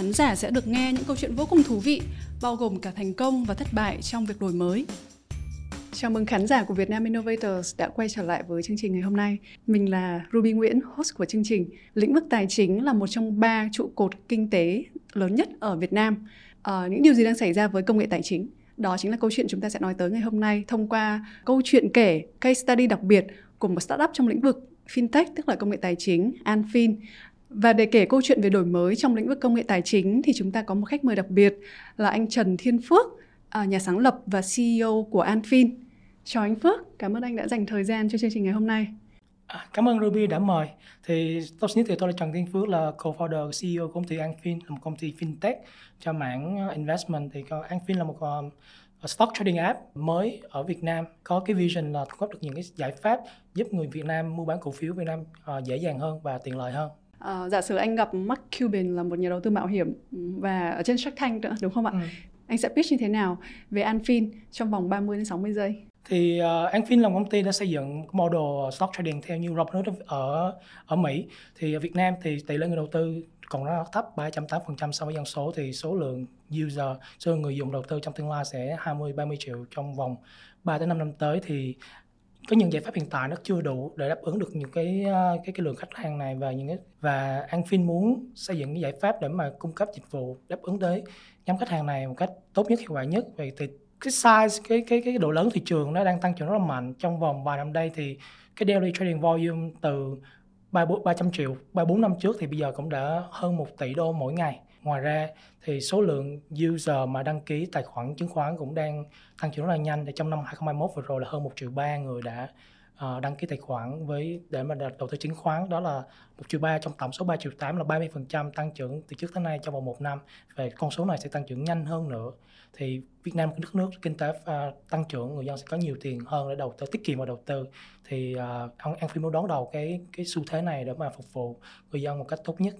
Khán giả sẽ được nghe những câu chuyện vô cùng thú vị, bao gồm cả thành công và thất bại trong việc đổi mới. Chào mừng khán giả của Vietnam Innovators đã quay trở lại với chương trình ngày hôm nay. Mình là Ruby Nguyễn, host của chương trình. Lĩnh vực tài chính là một trong ba trụ cột kinh tế lớn nhất ở Việt Nam. À, những điều gì đang xảy ra với công nghệ tài chính? Đó chính là câu chuyện chúng ta sẽ nói tới ngày hôm nay thông qua câu chuyện kể, case study đặc biệt của một startup trong lĩnh vực fintech, tức là công nghệ tài chính, Anfin. Và để kể câu chuyện về đổi mới trong lĩnh vực công nghệ tài chính thì chúng ta có một khách mời đặc biệt là anh Trần Thiên Phước, à, nhà sáng lập và CEO của Anfin. Chào anh Phước, cảm ơn anh đã dành thời gian cho chương trình ngày hôm nay. À, cảm ơn Ruby đã mời. Thì tốt nhất thì tôi là Trần Thiên Phước là co-founder CEO của công ty Anfin, là một công ty fintech cho mảng à, investment. Thì Anfin là à, một stock trading app mới ở Việt Nam có cái vision là cung cấp được những cái giải pháp giúp người Việt Nam mua bán cổ phiếu Việt Nam dễ dàng hơn và tiện lợi hơn. À, giả sử anh gặp Mark Cuban là một nhà đầu tư mạo hiểm và ở trên Shark Tank nữa đúng không ạ? Ừ. Anh sẽ pitch như thế nào về Anfin trong vòng 30 đến 60 giây? Thì uh, Anfin là một công ty đã xây dựng model stock trading theo như Robinhood ở ở Mỹ. Thì ở Việt Nam thì tỷ lệ người đầu tư còn rất thấp 3.8% so với dân số thì số lượng user, số lượng người dùng đầu tư trong tương lai sẽ 20 30 triệu trong vòng 3 đến 5 năm tới thì có những giải pháp hiện tại nó chưa đủ để đáp ứng được những cái ờ, cái cái lượng khách hàng này và những cái, và Anfin muốn xây dựng cái giải pháp để mà cung cấp dịch vụ đáp ứng tới nhóm khách hàng này một cách tốt nhất, hiệu quả nhất. Vậy thì cái size, cái cái cái độ lớn thị trường nó đang tăng trưởng rất là mạnh. Trong vòng vài năm đây thì cái daily trading volume từ ba ba trăm triệu, ba bốn năm trước thì bây giờ cũng đã hơn một tỷ đô mỗi ngày ngoài ra thì số lượng user mà đăng ký tài khoản chứng khoán cũng đang tăng trưởng rất là nhanh. Trong năm 2021 vừa rồi là hơn 1 triệu 3 người đã uh, đăng ký tài khoản với để mà đầu tư chứng khoán. Đó là 1 triệu 3 trong tổng số 3 triệu 8 là 30% tăng trưởng từ trước tới nay trong vòng một năm. Về con số này sẽ tăng trưởng nhanh hơn nữa. Thì Việt Nam cái nước nước kinh tế uh, tăng trưởng người dân sẽ có nhiều tiền hơn để đầu tư tiết kiệm và đầu tư. Thì uh, ông An muốn đón đầu cái cái xu thế này để mà phục vụ người dân một cách tốt nhất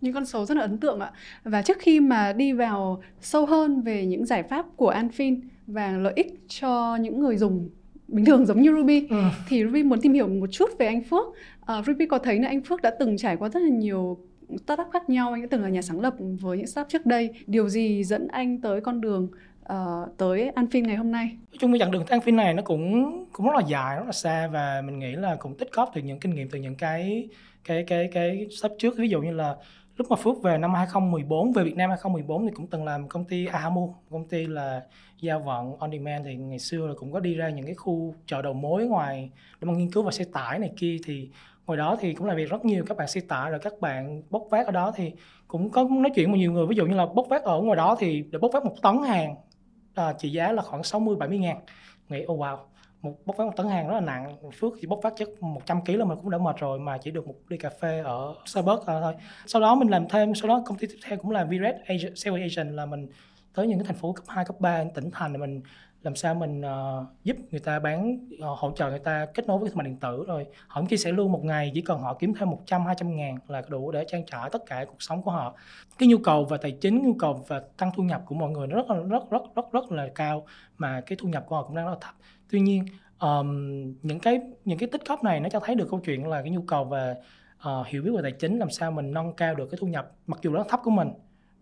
những con số rất là ấn tượng ạ. Và trước khi mà đi vào sâu hơn về những giải pháp của Anfin và lợi ích cho những người dùng bình thường giống như Ruby ừ. thì Ruby muốn tìm hiểu một chút về anh Phước. Uh, Ruby có thấy là anh Phước đã từng trải qua rất là nhiều startup khác nhau, anh đã từng là nhà sáng lập với những startup trước đây. Điều gì dẫn anh tới con đường uh, tới Anfin ngày hôm nay? Nói chung cái chặng đường tới Anfin này nó cũng cũng rất là dài, rất là xa và mình nghĩ là cũng tích góp từ những kinh nghiệm từ những cái cái cái cái startup trước ví dụ như là lúc mà Phước về năm 2014 về Việt Nam 2014 thì cũng từng làm công ty Ahamu công ty là giao vận on demand thì ngày xưa là cũng có đi ra những cái khu chợ đầu mối ngoài để mà nghiên cứu về xe tải này kia. Thì ngoài đó thì cũng làm việc rất nhiều các bạn xe tải rồi các bạn bốc vác ở đó thì cũng có nói chuyện với nhiều người. Ví dụ như là bốc vác ở ngoài đó thì để bốc vác một tấn hàng à, trị giá là khoảng 60 70 ngàn. Nghĩ oh wow một bốc phát một tấn hàng rất là nặng. Phước chỉ bốc phát chất 100 kg là mình cũng đã mệt rồi mà chỉ được một ly cà phê ở Starbucks thôi sau đó mình làm thêm sau đó công ty tiếp theo cũng là Viret agent, sales agent là mình tới những cái thành phố cấp 2, cấp 3 tỉnh thành để mình làm sao mình uh, giúp người ta bán uh, hỗ trợ người ta kết nối với thương mại điện tử rồi. Họ chia sẻ luôn một ngày chỉ cần họ kiếm thêm 100 200 ngàn là đủ để trang trải tất cả cuộc sống của họ. Cái nhu cầu về tài chính nhu cầu và tăng thu nhập của mọi người nó rất là rất rất rất rất là cao mà cái thu nhập của họ cũng đang rất là thấp. Tuy nhiên um, những cái những cái tích góp này nó cho thấy được câu chuyện là cái nhu cầu về uh, hiểu biết về tài chính làm sao mình nâng cao được cái thu nhập mặc dù nó thấp của mình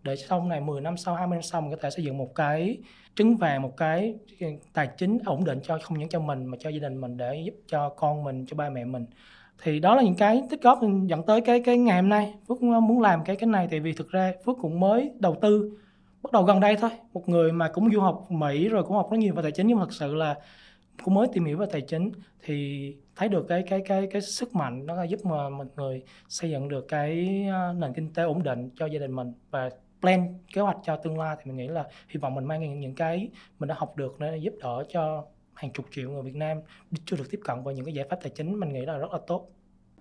để sau này 10 năm sau 20 năm sau mình có thể xây dựng một cái trứng vàng, một cái tài chính ổn định cho, không những cho mình mà cho gia đình mình để giúp cho con mình, cho ba mẹ mình. Thì đó là những cái tích góp dẫn tới cái cái ngày hôm nay. Phước muốn làm cái cái này tại vì thực ra phước cũng mới đầu tư, bắt đầu gần đây thôi. Một người mà cũng du học mỹ rồi cũng học rất nhiều về tài chính nhưng mà thật sự là cũng mới tìm hiểu về tài chính thì thấy được cái cái cái cái sức mạnh nó giúp mà một người xây dựng được cái ờ, nền kinh tế ổn định cho gia đình mình và plan kế hoạch cho tương lai thì mình nghĩ là hy vọng mình mang những, những cái mình đã học được để giúp đỡ cho hàng chục triệu người Việt Nam chưa được tiếp cận với những cái giải pháp tài chính mình nghĩ là rất là tốt.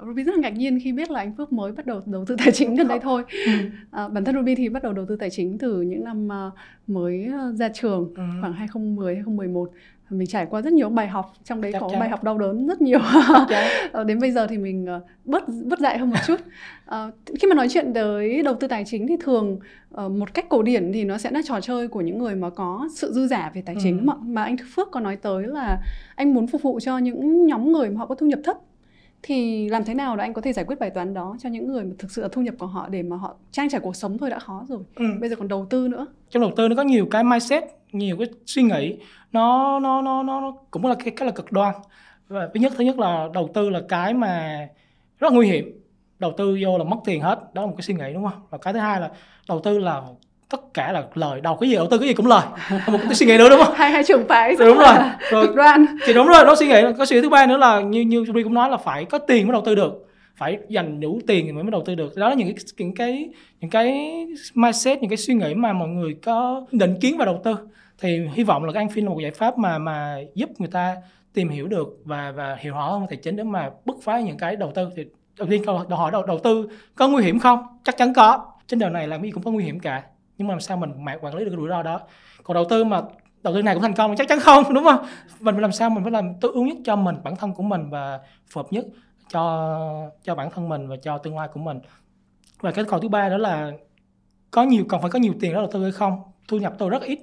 Ruby rất là ngạc nhiên khi biết là anh Phước mới bắt đầu đầu tư tài chính gần đây thôi. Ừ. À, bản thân Ruby thì bắt đầu đầu tư tài chính từ những năm uh, mới ra trường ừ. khoảng 2010 2011 mình trải qua rất nhiều bài học trong đấy Chắc có bài học đau đớn rất nhiều ờ, đến bây giờ thì mình ờ, bớt bớt dạy hơn một chút à, khi mà nói chuyện tới đầu tư tài chính thì thường một cách cổ điển thì nó sẽ là trò chơi của những người mà có sự dư giả về tài ừ. chính mà, mà anh Phước có nói tới là anh muốn phục vụ cho những nhóm người mà họ có thu nhập thấp thì làm thế nào để anh có thể giải quyết bài toán đó cho những người mà thực sự là thu nhập của họ để mà họ trang trải cuộc sống thôi đã khó rồi? Ừ. bây giờ còn đầu tư nữa. Trong đầu tư nó có nhiều cái mindset nhiều cái suy nghĩ. Nó nó nó nó cũng là cái cái là cực đoan. Và thứ nhất thứ nhất là đầu tư là cái mà rất nguy hiểm. Đầu tư vô là mất tiền hết. Đó là một cái suy nghĩ đúng không? Và cái thứ hai là đầu tư là tất cả là lời đầu cái gì đầu tư cái gì cũng lời. Một cái suy nghĩ nữa đúng không? Hai hai trường phái. Đúng rồi. Rồi đoan. thì đúng rồi nó suy nghĩ. Có suy nghĩ thứ ba nữa là như như Ruby cũng nói là phải có tiền mới đầu tư được. Phải dành đủ tiền mới mới đầu tư được. Đó là những cái những cái những cái mindset những cái suy nghĩ mà mọi người có định kiến vào đầu tư. Thì hy vọng là cái Anfin là một giải pháp mà mà giúp người ta tìm hiểu được và và hiểu rõ hơn tài chính để mà bứt phá những cái đầu tư. Thì đầu tiên câu hỏi đầu, đầu tư có nguy hiểm không? Chắc chắn có. Trên đời này làm cái gì cũng có nguy hiểm cả nhưng mà làm sao mình quản lý được cái rủi ro đó? Còn đầu tư mà đầu tư này cũng thành công, chắc chắn không, đúng không? Mình phải làm sao mình phải làm tối ưu nhất cho mình, bản thân của mình và phù hợp nhất cho cho bản thân mình và cho tương lai của mình. Và cái câu thứ ba đó là có nhiều còn phải có nhiều tiền đó đầu tư hay không? Thu nhập tôi rất ít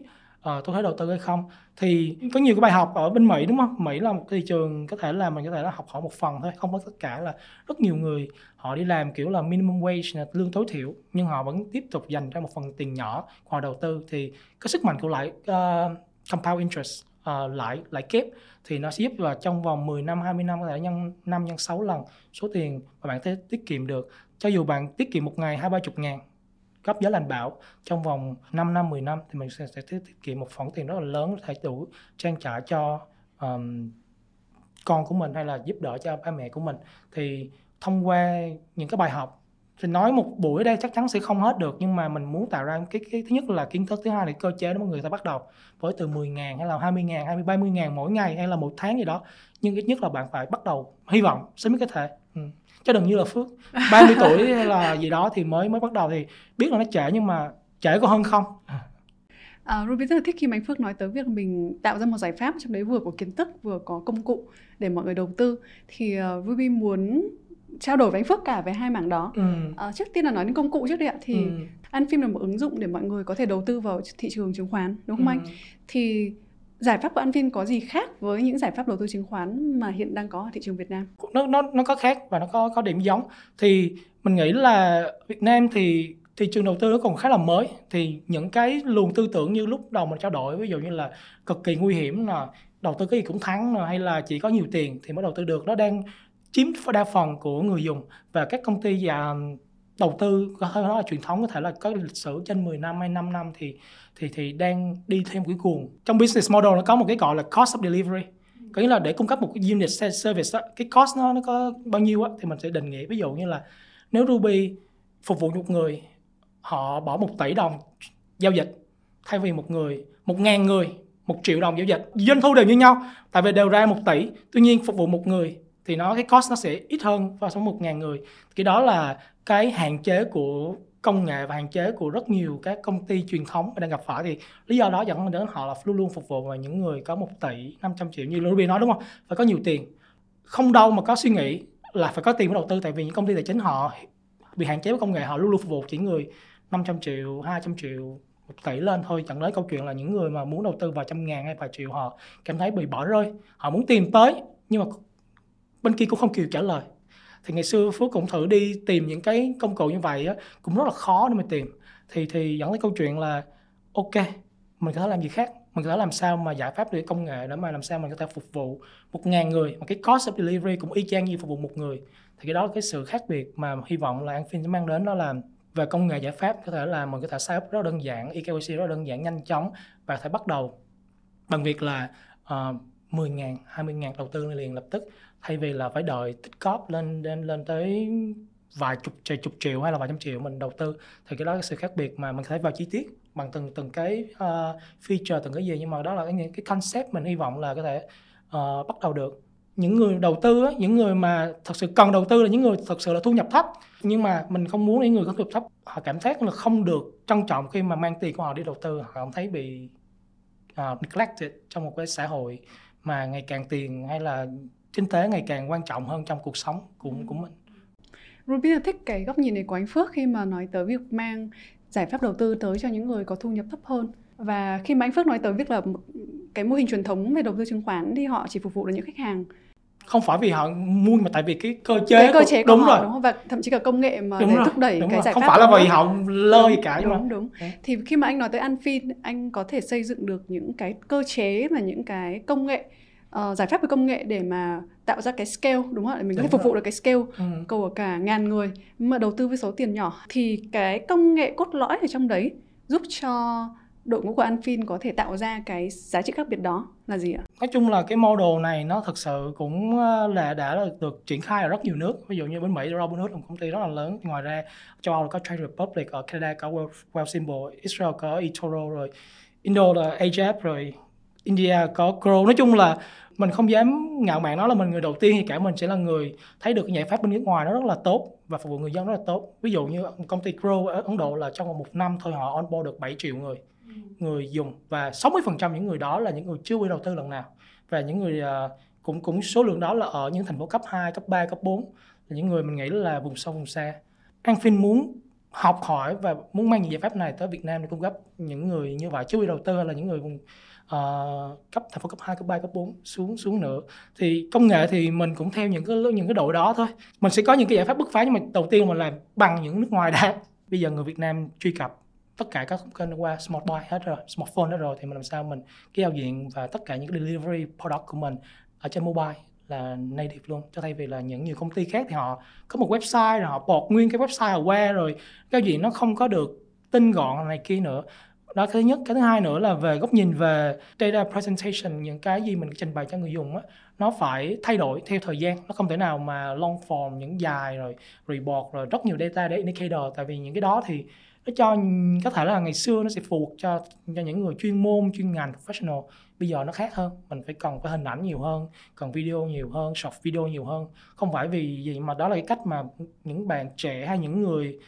uh, tôi thấy đầu tư hay không? Thì có nhiều cái bài học ở bên Mỹ đúng không? Mỹ là một thị trường có thể là mình có thể là học hỏi một phần thôi không có tất cả là rất nhiều người họ đi làm kiểu là minimum wage là lương tối thiểu nhưng họ vẫn tiếp tục dành ra một phần tiền nhỏ họ đầu tư thì cái sức mạnh của lại uh, ờ, compound interest uh, lãi lãi kép thì nó sẽ giúp là trong vòng 10 năm 20 năm có thể nhân 5 nhân 6 lần số tiền mà bạn thấy tiết kiệm được. Cho dù bạn tiết kiệm một ngày hai ba chục ngàn cấp giá lành bảo. Trong vòng 5 năm 10 năm thì mình sẽ, sẽ tiết kiệm một khoản tiền rất là lớn có thể đủ trang trải cho um, con của mình hay là giúp đỡ cho ba mẹ của mình. Thì thông qua những cái bài học thì nói một buổi ở đây chắc chắn sẽ không hết được nhưng mà mình muốn tạo ra cái, cái thứ nhất là kiến thức thứ hai là cơ chế để mọi người ta bắt đầu với từ 10 ngàn hay là 20 ngàn 20 30 ngàn mỗi ngày hay là một tháng gì đó. Nhưng ít nhất là bạn phải bắt đầu hy vọng sớm nhất có thể chứ đừng như là phước 30 tuổi là gì đó thì mới mới bắt đầu thì biết là nó trễ nhưng mà trễ có hơn không À, Ruby rất là thích khi mà anh Phước nói tới việc mình tạo ra một giải pháp trong đấy vừa có kiến thức vừa có công cụ để mọi người đầu tư thì uh, Ruby muốn trao đổi với anh Phước cả về hai mảng đó. Ừ. À, trước tiên là nói đến công cụ trước đi ạ thì ừ. Anfim là một ứng dụng để mọi người có thể đầu tư vào thị trường chứng khoán đúng không ừ. anh? Thì giải pháp của an viên có gì khác với những giải pháp đầu tư chứng khoán mà hiện đang có ở thị trường Việt Nam? Nó nó nó có khác và nó có có điểm giống. Thì mình nghĩ là Việt Nam thì thị trường đầu tư nó còn khá là mới thì những cái luồng tư tưởng như lúc đầu mình trao đổi, ví dụ như là cực kỳ nguy hiểm là đầu tư cái gì cũng thắng hay là chỉ có nhiều tiền thì mới đầu tư được, nó đang chiếm đa phần của người dùng và các công ty và đầu tư có thể nói là truyền thống có thể là có lịch sử trên 10 năm hay 5 năm thì thì thì đang đi thêm cái cuồng. Trong business model nó có một cái gọi là cost of delivery. Có nghĩa là để cung cấp một cái unit service đó, cái cost nó nó có bao nhiêu á thì mình sẽ định nghĩa ví dụ như là nếu Ruby phục vụ một người họ bỏ một tỷ đồng giao dịch thay vì một người một ngàn người một triệu đồng giao dịch. Doanh thu đều như nhau tại vì đều ra một tỷ. Tuy nhiên phục vụ một người thì nó, cái cost nó sẽ ít hơn so với một ngàn người. Cái đó là cái hạn chế của công nghệ và hạn chế của rất nhiều các công ty truyền thống đang gặp phải. Thì lý do đó dẫn đến họ là luôn luôn phục vụ vào những người có 1 tỷ 500 triệu như Ruby nói, đúng không? Phải có nhiều tiền. Không đâu mà có suy nghĩ là phải có tiền để đầu tư, tại vì những công ty tài chính họ bị hạn chế với công nghệ, họ luôn luôn phục vụ chỉ người 500 triệu 200 triệu, một tỷ lên thôi. Chẳng đến câu chuyện là những người mà muốn đầu tư vào trăm ngàn hay vài triệu họ cảm thấy bị bỏ rơi. Họ muốn tìm tới, nhưng mà bên kia cũng không chịu trả lời. Thì ngày xưa phước cũng thử đi tìm những cái công cụ như vậy á, cũng rất là khó để mà tìm. Thì thì dẫn tới câu chuyện là ok mình có thể làm gì khác? Mình có thể làm sao mà giải pháp được công nghệ để mà làm sao mình có thể phục vụ một ngàn người? Mà cái cost of delivery cũng y chang như phục vụ một người. Thì cái đó là cái sự khác biệt mà hy vọng là Anfin sẽ mang đến đó là về công nghệ giải pháp có thể là mình có thể set up rất đơn giản EKYC rất đơn giản nhanh chóng và thể bắt đầu. Bằng việc là ờ, uh, 10 ngàn, 20 ngàn đầu tư liền lập tức thay vì là phải đợi tích cóp lên lên lên tới vài chục vài chục triệu hay là vài trăm triệu mình đầu tư thì cái đó là sự khác biệt mà mình phải vào chi tiết bằng từng từng cái uh, feature từng cái gì. Nhưng mà đó là cái cái concept mình hy vọng là có thể uh, bắt đầu được. Những người đầu tư á, những người mà thật sự cần đầu tư là những người thật sự là thu nhập thấp. Nhưng mà mình không muốn những người có thu nhập thấp họ cảm thấy là không được trân trọng khi mà mang tiền của họ đi đầu tư. Họ cảm thấy bị uh, neglected trong một cái xã hội mà ngày càng tiền hay là kinh tế ngày càng quan trọng hơn trong cuộc sống của của mình. Ruby thích cái góc nhìn này của anh Phước khi mà nói tới việc mang giải pháp đầu tư tới cho những người có thu nhập thấp hơn. Và khi mà anh Phước nói tới việc là cái mô hình truyền thống về đầu tư chứng khoán thì họ chỉ phục vụ được những khách hàng. Không phải vì họ mua mà tại vì cái cơ chế cái cơ chế của đúng họ rồi. đúng không? Và thậm chí cả công nghệ mà đúng để rồi, thúc đẩy đúng cái rồi. giải không pháp phải là vì họ lơ gì cả đúng mà đúng. Ừ. thì khi mà anh nói tới Anfin anh có thể xây dựng được những cái cơ chế và những cái công nghệ ờ, giải pháp về công nghệ để mà tạo ra cái scale đúng không ạ? Mình có thể phục vụ được cái scale ừ. cầu ở cả ngàn người. Mà đầu tư với số tiền nhỏ thì cái công nghệ cốt lõi ở trong đấy giúp cho đội ngũ của Anfin có thể tạo ra cái giá trị khác biệt đó là gì ạ? nói chung là cái model này nó thực sự cũng ờ, là đã được triển khai ở rất nhiều nước. Ví dụ như bên Mỹ Robinhood là một công ty rất là lớn. Ngoài ra châu Âu là có Trade Republic ở Canada có Wealthsimple Israel có eToro rồi Indo là AJAP rồi India có Grow nói chung là mình không dám ngạo mạn nói là mình người đầu tiên thì cả mình sẽ là người thấy được cái giải pháp bên nước ngoài nó rất là tốt và phục vụ người dân rất là tốt. Ví dụ như công ty Grow ở Ấn Độ là trong một năm thôi họ onboard được 7 triệu người người dùng và 60% những người đó là những người chưa quay đầu tư lần nào. Và những người ờ, cũng cũng số lượng đó là ở những thành phố cấp 2, cấp 3, cấp 4 là những người mình nghĩ là vùng sâu vùng xa. Anfin muốn học hỏi và muốn mang những giải pháp này tới Việt Nam để cung cấp những người như vậy chưa quay đầu tư hay là những người vùng Ờ, cấp thành phố cấp 2, cấp 3, cấp 4 xuống xuống nữa. Thì công nghệ thì mình cũng theo những cái những cái đội đó thôi. Mình sẽ có những cái giải pháp bứt phá nhưng mà đầu tiên mình làm bằng những nước ngoài đã. Bây giờ người Việt Nam truy cập tất cả các kênh qua smart buy hết rồi smartphone hết rồi thì mình làm sao mình cái giao diện và tất cả những cái delivery product của mình ở trên mobile là native luôn. Cho thay vì là những nhiều công ty khác thì họ có một website rồi họ bột nguyên cái website họ qua rồi giao diện nó không có được tinh gọn này kia nữa đó cái thứ nhất. Cái thứ hai nữa là về góc nhìn về data presentation những cái gì mình trình bày cho người dùng á nó phải thay đổi theo thời gian. Nó không thể nào mà long form những dài rồi report rồi rất nhiều data để indicator tại vì những cái đó thì nó cho có thể là ngày xưa nó sẽ phù hợp cho cho những người chuyên môn chuyên ngành professional. Bây giờ nó khác hơn. Mình phải cần phải hình ảnh nhiều hơn cần video nhiều hơn short video nhiều hơn. Không phải vì gì mà đó là cái cách mà những bạn trẻ hay những người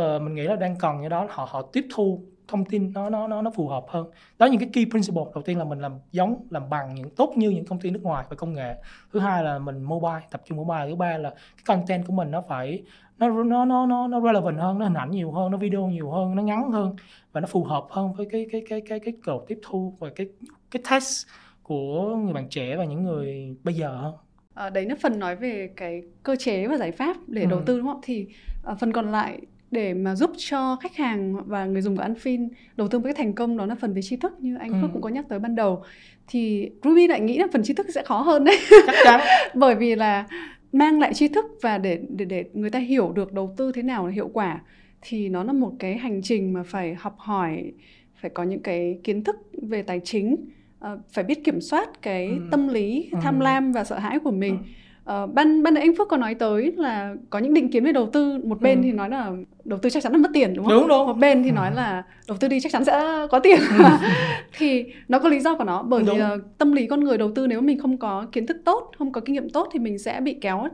uh, mình nghĩ là đang cần như đó họ họ tiếp thu thông tin nó nó nó nó phù hợp hơn. Đó những cái key principle. Đầu tiên là mình làm giống làm bằng những tốt như những công ty nước ngoài về công nghệ. Thứ hai là mình mobile tập trung mobile. Thứ ba là cái content của mình nó phải nó nó nó nó nó relevant hơn nó hình ảnh nhiều hơn nó video nhiều hơn nó ngắn hơn và nó phù hợp hơn với cái cái cái cái cái cầu tiếp thu và cái cái test của người bạn trẻ và những người bây giờ hơn. À, đấy là phần nói về cái cơ chế và giải pháp để Ừ. đầu tư đúng không? Thì à, phần còn lại để mà giúp cho khách hàng và người dùng của Anfin đầu tư một cách thành công đó là phần về tri thức như anh Ừ. Phước cũng có nhắc tới ban đầu. Thì Ruby lại nghĩ là phần tri thức sẽ khó hơn đấy. chắc chắn bởi vì là mang lại tri thức và để để để người ta hiểu được đầu tư thế nào là hiệu quả thì nó là một cái hành trình mà phải học hỏi phải có những cái kiến thức về tài chính ờ, phải biết kiểm soát cái Ừ. tâm lý Ừ. tham lam và sợ hãi của mình Ờ, ban ban nãy anh Phước có nói tới là có những định kiến về đầu tư. Một bên Ừ. thì nói là đầu tư chắc chắn là mất tiền đúng không? Đúng đúng. Một bên thì Ừ. nói là đầu tư đi chắc chắn sẽ có tiền. Thì nó có lý do của nó. Bởi Đúng. vì ờ, tâm lý con người đầu tư nếu mình không có kiến thức tốt không có kinh nghiệm tốt thì mình sẽ bị kéo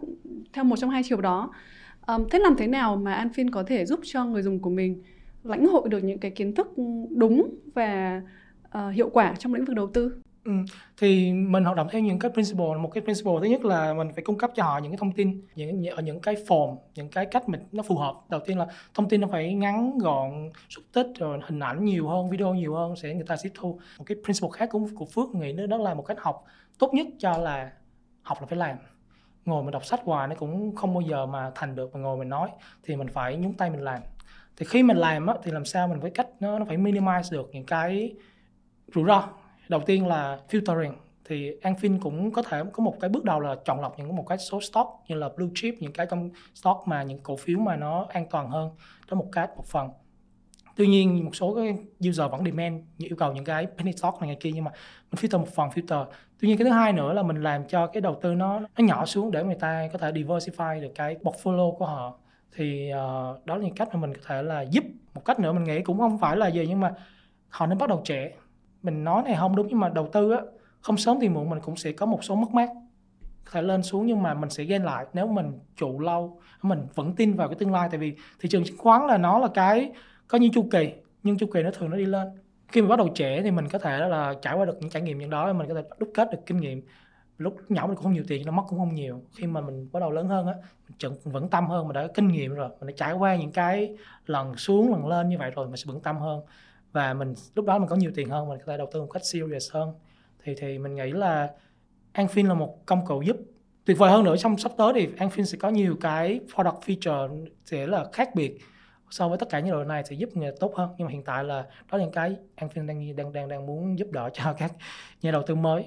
theo một trong hai chiều đó. Ờm, thế làm thế nào mà Anfin có thể giúp cho người dùng của mình lãnh hội được những cái kiến thức đúng và ờ, hiệu quả trong lĩnh vực đầu tư Ừ. Thì mình hoạt động theo những cái principle một cái principle thứ nhất là mình phải cung cấp cho họ những cái thông tin những ở những cái form những cái cách mình nó phù hợp. Đầu tiên là thông tin nó phải ngắn gọn xúc tích rồi hình ảnh nhiều hơn video nhiều hơn sẽ người ta tiếp thu. Một cái principle khác của của Phước nghĩ nữa đó là một cách học tốt nhất cho là học là phải làm. Ngồi mình đọc sách hoài nó cũng không bao giờ mà thành được mà ngồi mình nói thì mình phải nhúng tay mình làm. Thì khi mình làm á, thì làm sao mình phải cách nó nó phải minimize được những cái rủi ro đầu tiên là filtering thì Anfin cũng có thể có một cái bước đầu là chọn lọc những một cái số stock như là blue chip những cái trong stock mà những cổ phiếu mà nó an toàn hơn đó một cái một phần. Tuy nhiên một số cái user vẫn demand như yêu cầu những cái penny stock này ngày kia nhưng mà mình filter một phần filter. Tuy nhiên cái thứ hai nữa là mình làm cho cái đầu tư nó nó nhỏ xuống để người ta có thể diversify được cái portfolio của họ. Thì uh, đó là những cách mà mình có thể là giúp. Một cách nữa mình nghĩ cũng không phải là gì nhưng mà họ nên bắt đầu trẻ mình nói này không đúng nhưng mà đầu tư á, không sớm thì muộn mình cũng sẽ có một số mất mát. Có thể lên xuống nhưng mà mình sẽ gain lại nếu mình trụ lâu. Mình vẫn tin vào cái tương lai tại vì thị trường chứng khoán là nó là cái có những chu kỳ, nhưng chu kỳ nó thường nó đi lên. Khi mà bắt đầu trẻ thì mình có thể là trải qua được những trải nghiệm những đó, mình có thể đúc kết được kinh nghiệm. Lúc nhỏ mình cũng không nhiều tiền nó mất cũng không nhiều. Khi mà mình bắt đầu lớn hơn á, mình vẫn tâm hơn, mình đã có kinh nghiệm rồi, mình đã trải qua những cái lần xuống, lần lên như vậy rồi, mình sẽ vững tâm hơn và mình lúc đó mình có nhiều tiền hơn mình có thể đầu tư một cách serious hơn. Thì thì mình nghĩ là Anfin là một công cụ giúp tuyệt vời hơn nữa. Trong sắp tới thì Anfin sẽ có nhiều cái product feature sẽ là khác biệt so với tất cả những đồ này sẽ giúp người tốt hơn. Nhưng mà hiện tại là đó là những cái Anfin đang đang đang đang muốn giúp đỡ cho các nhà đầu tư mới.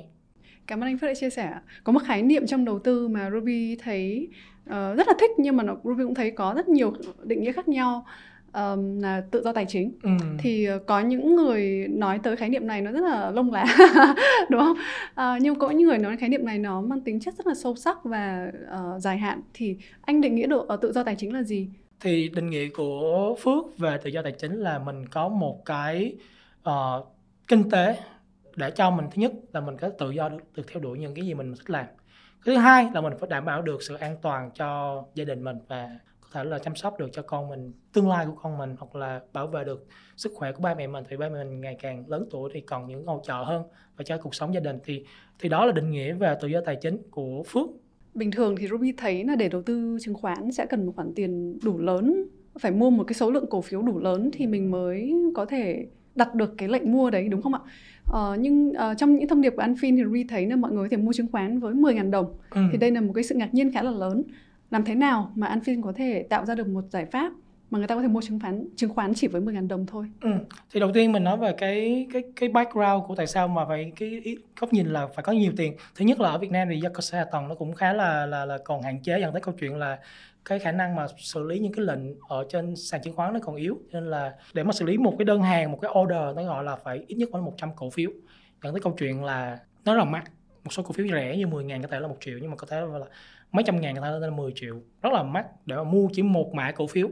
Cảm ơn anh Phước đã chia sẻ. Có một khái niệm trong đầu tư mà Ruby thấy uh, rất là thích nhưng mà nó, Ruby cũng thấy có rất nhiều định nghĩa khác nhau um, là tự do tài chính. Ừ. thì uh, có những người nói tới khái niệm này nó rất là lông lá đúng không? Uh, nhưng có những người nói khái niệm này nó mang tính chất rất là sâu sắc và uh, dài hạn. Thì anh định nghĩa được uh, tự do tài chính là gì? Thì định nghĩa của phước về tự do tài chính là mình có một cái uh, kinh tế để cho mình thứ nhất là mình có tự do được, được theo đuổi những cái gì mình thích làm. Cái thứ hai là mình phải đảm bảo được sự an toàn cho gia đình mình và thể là chăm sóc được cho con mình tương lai của con mình hoặc là bảo vệ được sức khỏe của ba mẹ mình thì ba mẹ mình ngày càng lớn tuổi thì còn những hỗ trợ hơn và cho cuộc sống gia đình thì thì đó là định nghĩa về tự do tài chính của Phước bình thường thì Ruby thấy là để đầu tư chứng khoán sẽ cần một khoản tiền đủ lớn phải mua một cái số lượng cổ phiếu đủ lớn thì mình mới có thể đặt được cái lệnh mua đấy đúng không ạ? Ờ, nhưng uh, trong những thông điệp của Anfin thì Ruby thấy là mọi người có thể mua chứng khoán với 10.000 đồng ừ. thì đây là một cái sự ngạc nhiên khá là lớn. Làm thế nào mà Anfin có thể tạo ra được một giải pháp mà người ta có thể mua chứng khoán chứng khoán chỉ với 10.000 đồng thôi. Ừ. Thì đầu tiên mình nói về cái cái cái background của tại sao mà phải, cái góc nhìn là phải có nhiều tiền. Thứ nhất là ở Việt Nam thì do cơ sở hạ tầng nó cũng khá là là là còn hạn chế dẫn tới câu chuyện là cái khả năng mà xử lý những cái lệnh ở trên sàn chứng khoán nó còn yếu nên là để mà xử lý một cái đơn hàng, một cái order nó gọi là phải ít nhất phải 100 cổ phiếu dẫn tới câu chuyện là nó rất là mắc một số cổ phiếu rẻ như 10 ngàn có thể là một triệu nhưng mà có thể là mấy trăm ngàn có thể là 10 triệu. Rất là mắc để mà mua chỉ một mã cổ phiếu.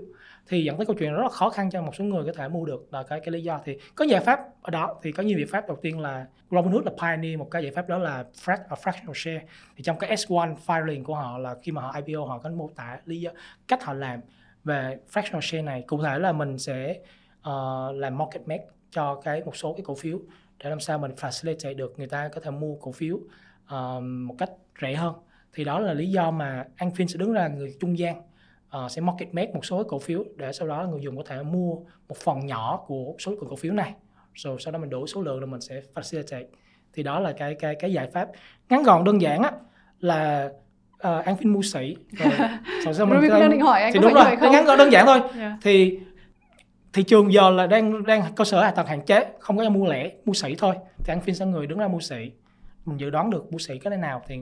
Thì dẫn tới câu chuyện rất là khó khăn cho một số người có thể mua được. Là cái cái lý do thì có giải pháp ở đó. Thì có nhiều giải pháp. Đầu tiên là Robinhood là pioneer một cái giải pháp đó là fract, à, fractional share. Thì trong cái S1 filing của họ là khi mà họ IPO họ có mô tả lý do cách họ làm về fractional share này. Cụ thể là mình sẽ uh, làm market make cho cái một số cái cổ phiếu để làm sao mình facilitate được người ta có thể mua cổ phiếu uh, một cách rẻ hơn. Thì đó là lý do mà Anfin sẽ đứng ra người trung gian uh, sẽ market make một số cổ phiếu để sau đó người dùng có thể mua một phần nhỏ của số cổ phiếu này. Rồi sau đó mình đổi số lượng rồi mình sẽ facilitate. Thì đó là cái cái cái giải pháp. Ngắn gọn đơn giản á là uh, an phim mua sĩ rồi, sau mình đang định hỏi anh thì đúng rồi ngắn gọn đơn giản thôi. Yeah. Thì thị trường giờ là đang đang cơ sở hạ tầng hạn chế không có mua lẻ mua sỉ thôi. Thì anh phim sẽ người đứng ra mua sỉ. Mình dự đoán được mua sỉ cái nào thì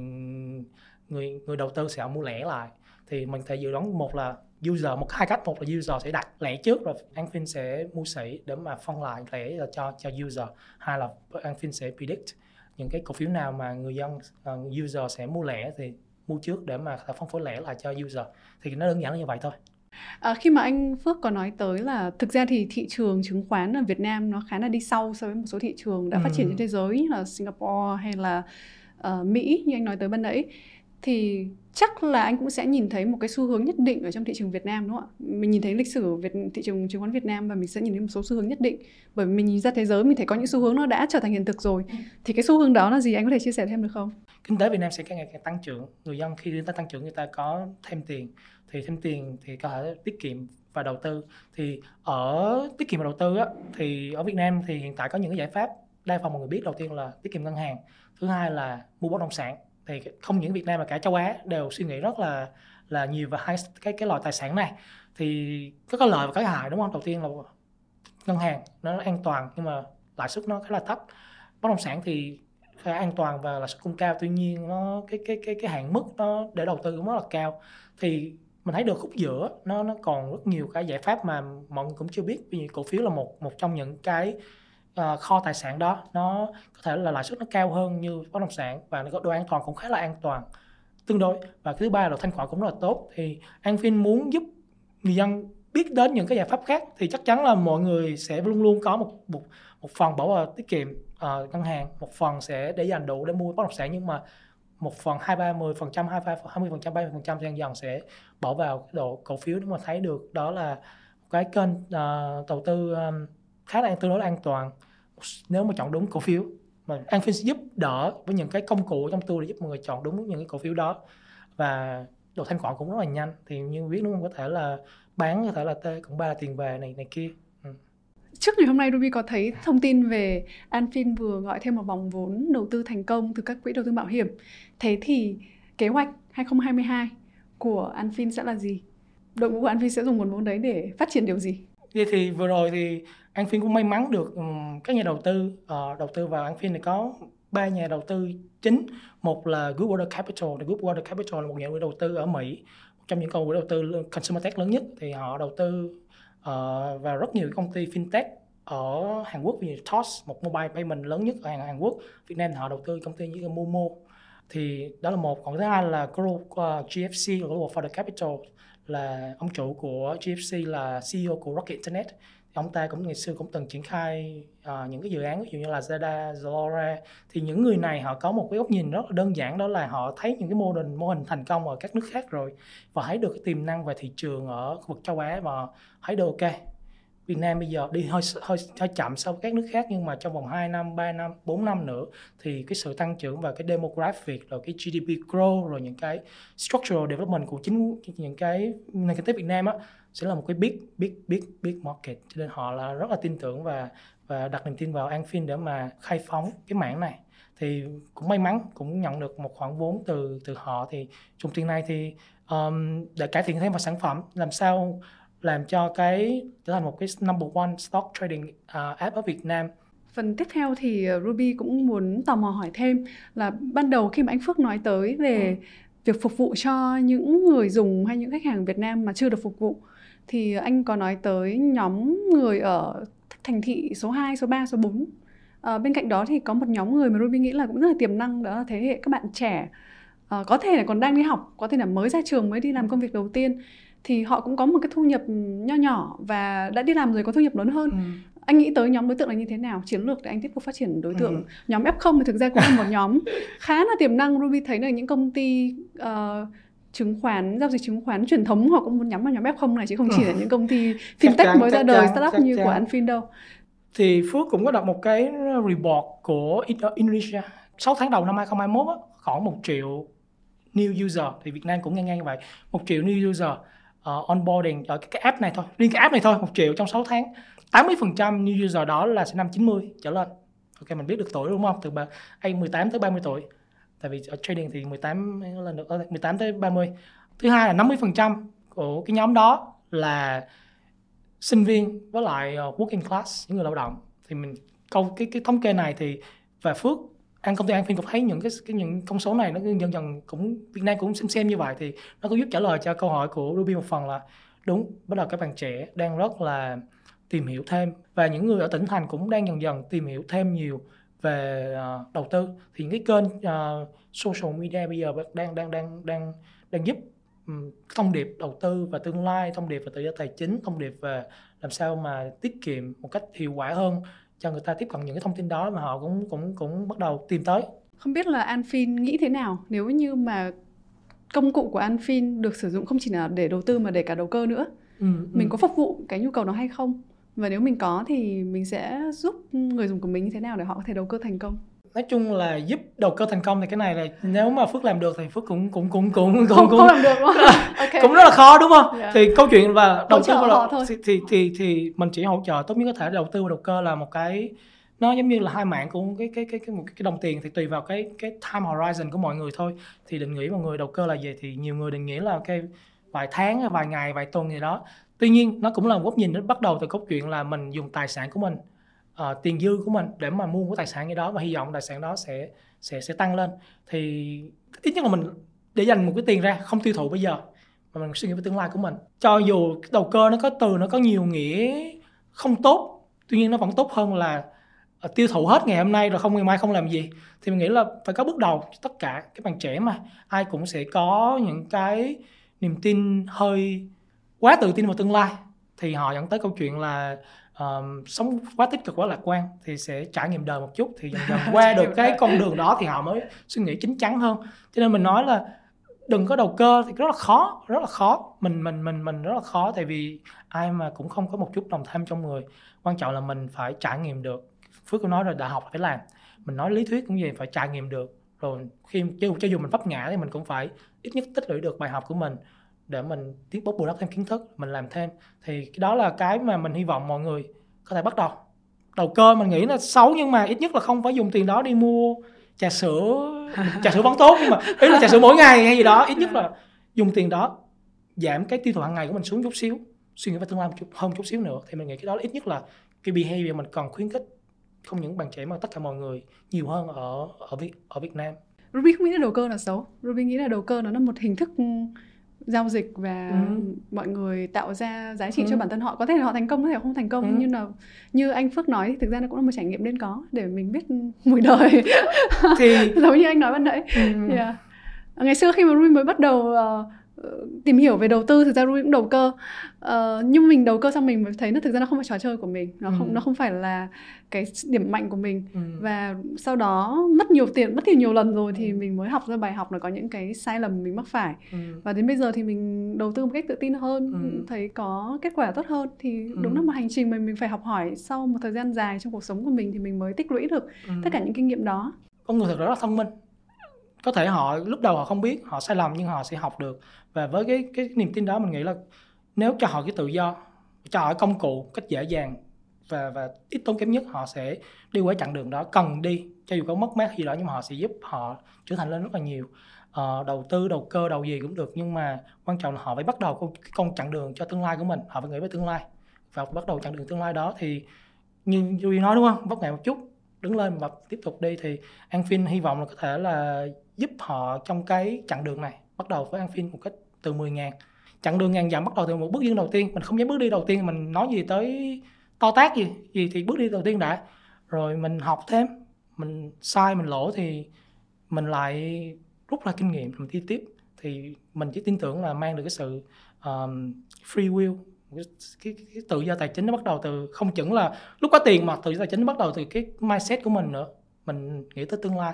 người người đầu tư sẽ mua lẻ lại. Thì mình thể dự đoán một là user một hai cách. Một là user sẽ đặt lẻ trước rồi Anfin sẽ mua sỉ để mà phân lại lẻ cho cho user. Hai là Anfin sẽ predict những cái cổ phiếu nào mà người dân uh, user sẽ mua lẻ thì mua trước để mà phân phối lẻ lại cho user. Thì nó đơn giản như vậy thôi. À, khi mà anh Phước có nói tới là thực ra thì thị trường chứng khoán ở Việt Nam nó khá là đi sau so với một số thị trường đã ừ. phát triển trên thế giới như là Singapore hay là uh, Mỹ như anh nói tới ban nãy thì chắc là anh cũng sẽ nhìn thấy một cái xu hướng nhất định ở trong thị trường Việt Nam đúng không ạ? Mình nhìn thấy lịch sử Việt thị trường chứng khoán Việt Nam và mình sẽ nhìn thấy một số xu hướng nhất định. Bởi vì mình nhìn ra thế giới mình thấy có những xu hướng nó đã trở thành hiện thực rồi. Ừ. Thì cái xu hướng đó là gì anh có thể chia sẻ thêm được không? Kinh tế Việt Nam sẽ càng ngày càng tăng trưởng. Người dân khi người ta tăng trưởng người ta có thêm tiền thì thêm tiền thì có thể tiết kiệm và đầu tư. Thì ở tiết kiệm và đầu tư á, thì ở Việt Nam thì hiện tại có những cái giải pháp đa phần mọi người biết. Đầu tiên là tiết kiệm ngân hàng, thứ hai là mua bất động sản. Thì không những Việt Nam mà cả châu Á đều suy nghĩ rất là là nhiều về hai cái cái loại tài sản này. Thì có cái lợi và cái hại đúng không? Đầu tiên là ngân hàng nó an toàn nhưng mà lãi suất nó khá là thấp. Bất động sản thì khá an toàn và lãi suất cũng cao tuy nhiên nó cái cái cái cái hạn mức nó để đầu tư cũng rất là cao. Thì mình thấy được khúc giữa nó nó còn rất nhiều cái giải pháp mà mọi người cũng chưa biết. Vì cổ phiếu là một một trong những cái uh, kho tài sản đó. Nó có thể là lãi suất nó cao hơn như bất động sản và nó có độ an toàn cũng khá là an toàn tương đối. Và thứ ba là thanh khoản cũng rất là tốt. Thì Anfin muốn giúp người dân biết đến những cái giải pháp khác thì chắc chắn là mọi người sẽ luôn luôn có một một một phần bảo tiết kiệm uh, ngân hàng. Một phần sẽ để dành đủ để mua bất động sản. Nhưng mà một phần hai ba mươi phần trăm hai hai mươi phần trăm ba mươi phần trăm dần dần sẽ bỏ vào cái độ cổ phiếu để mà thấy được đó là cái kênh uh, đầu tư um, khá là tương đối là an toàn. Nếu mà chọn đúng cổ phiếu mà Anfin sẽ giúp đỡ với những cái công cụ trong tool để giúp mọi người chọn đúng những cái cổ phiếu đó. Và độ thanh khoản cũng rất là nhanh thì như biết đúng không? Có thể là bán có thể là t cộng ba là tiền về này này kia. Trước ngày hôm nay Ruby có thấy thông tin về Anfin vừa gọi thêm một vòng vốn đầu tư thành công từ các quỹ đầu tư mạo hiểm. Thế thì kế hoạch 2022 của Anfin sẽ là gì? Đội ngũ của Anfin sẽ dùng nguồn vốn đấy để phát triển điều gì? Vậy thì vừa rồi thì Anfin cũng may mắn được um, các nhà đầu tư uh, đầu tư vào Anfin thì có ba nhà đầu tư chính một là Goodwater Capital thì Goodwater Capital là một nhà đầu tư ở Mỹ một trong những công quỹ đầu tư consumer tech lớn nhất thì họ đầu tư uh, rất nhiều công ty fintech ở Hàn Quốc như Toss một mobile payment lớn nhất ở Hàn, Quốc Việt Nam họ đầu tư công ty như Momo. Thì đó là một. Còn thứ hai là Group uh, ờ, GFC Global Founder Capital là ông chủ của GFC là CEO của Rocket Internet ông ta cũng ngày xưa cũng từng triển khai uh, những cái dự án ví dụ như là Zada, Zalora. Thì những người này họ có một cái góc nhìn rất là đơn giản đó là họ thấy những cái mô hình mô hình thành công ở các nước khác rồi và thấy được cái tiềm năng về thị trường ở khu vực châu Á và thấy được ok. Việt Nam bây giờ đi hơi hơi hơi chậm so với các nước khác nhưng mà trong vòng 2 năm, 3 năm, 4 năm nữa thì cái sự tăng trưởng và cái demographic rồi cái GDP growth rồi những cái structural development của chính những cái nền kinh tế Việt Nam á sẽ là một cái big big big big market. Cho nên họ là rất là tin tưởng và và đặt niềm tin vào Anfin để mà khai phóng cái mảng này. Thì cũng may mắn cũng nhận được một khoản vốn từ từ họ. Thì trong tiền này thì um, để cải thiện thêm vào sản phẩm làm sao làm cho cái trở thành một cái number one stock trading uh, app ở Việt Nam. Phần tiếp theo thì ờ, Ruby cũng muốn tò mò hỏi thêm là ban đầu khi mà anh Phước nói tới về ừ. việc phục vụ cho những người dùng hay những khách hàng Việt Nam mà chưa được phục vụ thì anh có nói tới nhóm người ở thành thị số 2, số 3, số 4. À, bên cạnh đó thì có một nhóm người mà Ruby nghĩ là cũng rất là tiềm năng đó là thế hệ các bạn trẻ à, có thể là còn đang đi học, có thể là mới ra trường mới đi làm công việc đầu tiên thì họ cũng có một cái thu nhập nho nhỏ và đã đi làm rồi có thu nhập lớn hơn. Ừ. Anh nghĩ tới nhóm đối tượng là như thế nào? Chiến lược để anh tiếp tục phát triển đối tượng. Ừ. Nhóm F0 thì thực ra cũng là một nhóm khá là tiềm năng. Ruby thấy là những công ty uh, chứng khoán giao dịch chứng khoán truyền thống họ cũng muốn nhắm vào nhóm F0 này chứ không chỉ là những công ty fintech mới ra đời startup như chắn. của Anfin đâu. Thì Phước cũng có đọc một cái report của Indonesia 6 tháng đầu năm 2021 á, khoảng 1 triệu new user thì Việt Nam cũng ngang ngang như vậy. 1 triệu new user uh, onboarding ở cái, cái app này thôi, riêng cái app này thôi 1 triệu trong 6 tháng. 80% new user đó là sinh năm 90 trở lên. Ok mình biết được tuổi đúng không? Từ anh 18 tới 30 tuổi tại vì ở trading thì 18 lần được ờ, 18 tới 30 thứ hai là 50% của cái nhóm đó là sinh viên với lại ờ, working class những người lao động. Thì mình câu cái cái thống kê này thì và Phước ăn công ty An Phiên cũng thấy những cái, cái những con số này nó dần dần cũng Việt Nam cũng xem xem như vậy thì nó cũng giúp trả lời cho câu hỏi của Ruby một phần là đúng bắt đầu các bạn trẻ đang rất là tìm hiểu thêm. Và những người ở tỉnh thành cũng đang dần dần tìm hiểu thêm nhiều về uh, đầu tư. Thì những cái kênh uh, social media bây giờ đang đang đang đang đang giúp um, thông điệp đầu tư và tương lai thông điệp về tự do tài chính thông điệp về làm sao mà tiết kiệm một cách hiệu quả hơn cho người ta tiếp cận những cái thông tin đó mà họ cũng cũng cũng bắt đầu tìm tới. Không biết là Anfin nghĩ thế nào? Nếu như mà công cụ của Anfin được sử dụng không chỉ là để đầu tư mà để cả đầu cơ nữa ừ, mình ừ. có phục vụ cái nhu cầu đó hay không và nếu mình có thì mình sẽ giúp người dùng của mình như thế nào để họ có thể đầu cơ thành công? Nói chung là giúp đầu cơ thành công thì cái này là nếu mà phước làm được thì phước cũng cũng cũng cũng cũng không, cũng, không làm được đúng okay. cũng rất là khó đúng không? Yeah. thì câu chuyện là đầu tư vào thì, thì thì thì mình chỉ hỗ trợ tốt nhất có thể đầu tư vào đầu cơ là một cái nó giống như là hai mạng của cái cái cái cái một cái đồng tiền thì tùy vào cái cái time horizon của mọi người thôi. Thì định nghĩa mọi người đầu cơ là gì thì nhiều người định nghĩa là ok vài tháng vài ngày vài tuần gì đó tuy nhiên nó cũng là một góc nhìn nó bắt đầu từ câu chuyện là mình dùng tài sản của mình uh, tiền dư của mình để mà mua một tài sản gì đó và hy vọng tài sản đó sẽ sẽ sẽ tăng lên. Thì ít nhất là mình để dành một cái tiền ra không tiêu thụ bây giờ mà mình suy nghĩ về tương lai của mình. Cho dù đầu cơ nó có từ nó có nhiều nghĩa không tốt tuy nhiên nó vẫn tốt hơn là uh, tiêu thụ hết ngày hôm nay rồi không ngày mai không làm gì thì mình nghĩ là phải có bước đầu. Tất cả các bạn trẻ mà ai cũng sẽ có những cái niềm tin hơi quá tự tin vào tương lai thì họ dẫn tới câu chuyện là um, sống quá tích cực quá lạc quan thì sẽ trải nghiệm đời một chút. Thì dần dần qua được cái con đường đó thì họ mới suy nghĩ chín chắn hơn. Cho nên mình nói là đừng có đầu cơ thì rất là khó rất là khó. Mình mình mình mình rất là khó tại vì ai mà cũng không có một chút đồng tham trong người. Quan trọng là mình phải trải nghiệm được. Phước có nói rồi đại học phải làm. Mình nói lý thuyết cũng gì phải trải nghiệm được. Rồi khi cho dù mình vấp ngã thì mình cũng phải ít nhất tích lũy được bài học của mình để mình tiếp bút bù đắp thêm kiến thức mình làm thêm thì cái đó là cái mà mình hy vọng mọi người có thể bắt đầu đầu cơ mình nghĩ là xấu nhưng mà ít nhất là không phải dùng tiền đó đi mua trà sữa trà sữa vẫn tốt nhưng mà ý là trà sữa mỗi ngày hay gì đó ít nhất là dùng tiền đó giảm cái tiêu thụ hàng ngày của mình xuống chút xíu suy nghĩ về tương lai một chút hơn chút xíu nữa thì mình nghĩ cái đó ít nhất là cái behavior mình cần khuyến khích không những bạn trẻ mà tất cả mọi người nhiều hơn ở ở Việt ở Việt Nam. Ruby không nghĩ là đầu cơ là xấu. Ruby nghĩ là đầu cơ nó là một hình thức giao dịch và ừ. mọi người tạo ra giá trị ừ. cho bản thân họ có thể là họ thành công có thể không thành công ừ. nhưng là như anh Phước nói thì thực ra nó cũng là một trải nghiệm nên có để mình biết mùi đời thì giống như anh nói ban nãy ừ. yeah. ngày xưa khi mà Ruby mới bắt đầu uh, tìm hiểu về đầu tư thực ra Ruby cũng đầu cơ uh, nhưng mình đầu cơ xong mình mới thấy nó thực ra nó không phải trò chơi của mình nó không ừ. nó không phải là cái điểm mạnh của mình ừ. và sau đó mất nhiều tiền mất tiền nhiều lần rồi thì ừ. mình mới học ra bài học là có những cái sai lầm mình mắc phải ừ. và đến bây giờ thì mình đầu tư một cách tự tin hơn ừ. thấy có kết quả tốt hơn thì ừ. đúng là một hành trình mà mình phải học hỏi sau một thời gian dài trong cuộc sống của mình thì mình mới tích lũy được ừ. tất cả những kinh nghiệm đó con người thật rất là thông minh có thể họ lúc đầu họ không biết họ sai lầm nhưng họ sẽ học được. Và với cái cái niềm tin đó mình nghĩ là nếu cho họ cái tự do cho họ công cụ cách dễ dàng và và ít tốn kém nhất họ sẽ đi qua chặng đường đó. Cần đi cho dù có mất mát gì đó nhưng mà họ sẽ giúp họ trưởng thành lên rất là nhiều. Ờ, đầu tư đầu cơ đầu gì cũng được nhưng mà quan trọng là họ phải bắt đầu con, con chặng đường cho tương lai của mình. Họ phải nghĩ về tương lai. Và bắt đầu chặng đường tương lai đó thì như Duy nói đúng không? Vấp ngã một chút đứng lên và tiếp tục đi thì An Phin hy vọng là có thể là giúp họ trong cái chặng đường này bắt đầu với An Phin một cách từ 10 ngàn. Chặng đường ngàn dặm bắt đầu từ một bước đi đầu tiên mình không dám bước đi đầu tiên mình nói gì tới to tác gì gì thì bước đi đầu tiên đã. Rồi mình học thêm mình sai mình lỗ thì mình lại rút ra kinh nghiệm mình đi tiếp. Thì mình chỉ tin tưởng là mang được cái sự um, free will cái, cái, cái tự do tài chính nó bắt đầu từ không chừng là lúc có tiền mà tự do tài chính nó bắt đầu từ cái mindset của mình nữa. Mình nghĩ tới tương lai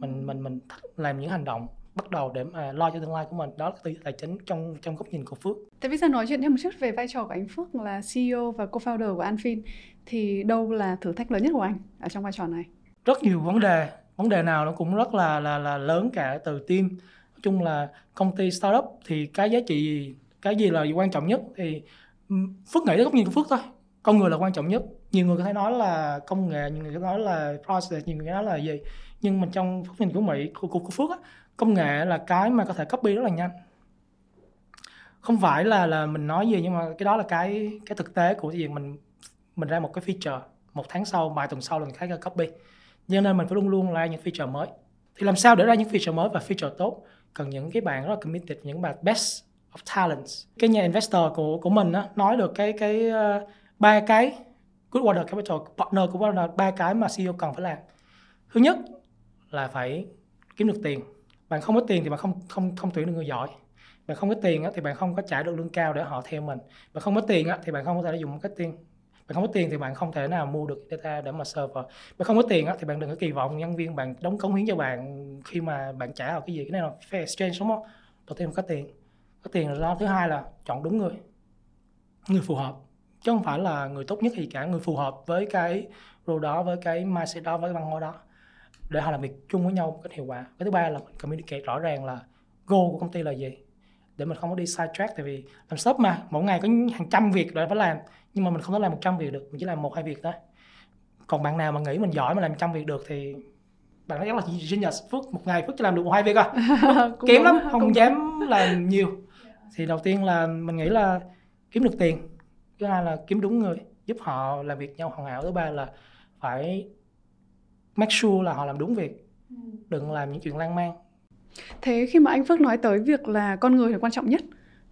mình mình mình làm những hành động bắt đầu để mà lo cho tương lai của mình đó là tư tài chính trong trong góc nhìn của Phước. Thế bây giờ nói chuyện thêm một chút về vai trò của anh Phước là CEO và co-founder của Anfin thì đâu là thử thách lớn nhất của anh ở trong vai trò này? Rất nhiều vấn đề, vấn đề nào nó cũng rất là là là lớn cả từ team. Nói chung là công ty startup thì cái giá trị gì, cái gì là quan trọng nhất thì Phước nghĩ tới góc nhìn của Phước thôi. Con người là quan trọng nhất. Nhiều người có thể nói là công nghệ, nhiều người có thể nói là process, nhiều người có thể nói là gì. Nhưng mà trong góc nhìn của Mỹ, của, của, của Phước á, công nghệ là cái mà có thể copy rất là nhanh. Không phải là là mình nói gì nhưng mà cái đó là cái cái thực tế của việc mình mình ra một cái feature một tháng sau vài tuần sau là mình khác copy. Cho nên mình phải luôn luôn ra những feature mới. Thì làm sao để ra những feature mới và feature tốt? Cần những cái bạn rất là committed những bạn best of talents. Cái nhà investor của của mình á, nói được cái cái uh, ba cái good water capital partner của partner ba cái mà CEO cần phải làm. Thứ nhất là phải kiếm được tiền. Bạn không có tiền thì bạn không không không tuyển được người giỏi. Bạn không có tiền á, thì bạn không có trả được lương cao để họ theo mình. Bạn không có tiền á, thì bạn không có thể dùng marketing. Bạn không có tiền thì bạn không thể nào mua được data để mà serve. Bạn không có tiền á, thì bạn đừng có kỳ vọng nhân viên bạn đóng cống hiến cho bạn khi mà bạn trả vào cái gì. Cái này là fair exchange đúng không? Đầu tiên là có tiền. Có tiền là đó thứ hai là chọn đúng người. Người phù hợp. Chứ không phải là người tốt nhất gì cả người phù hợp với cái role đó với cái mindset đó với cái văn hóa đó để họ làm việc chung với nhau một cách hiệu quả. Cái thứ ba là mình communicate rõ ràng là goal của công ty là gì để mình không có đi side track tại vì làm shop mà mỗi ngày có hàng trăm việc để phải làm nhưng mà mình không thể làm một trăm việc được mình chỉ làm một hai việc thôi. Còn bạn nào mà nghĩ mình giỏi mà làm trăm việc được thì bạn nói chắc là genius phước một ngày phước chỉ làm được một hai việc à kém lắm không cũng dám làm nhiều. Thì đầu tiên là mình nghĩ là kiếm được tiền thứ hai là kiếm đúng người giúp họ làm việc nhau hoàn hảo thứ ba là phải make sure là họ làm đúng việc. Ừ. đừng làm những chuyện lan man thế khi mà anh Phước nói tới việc là con người là quan trọng nhất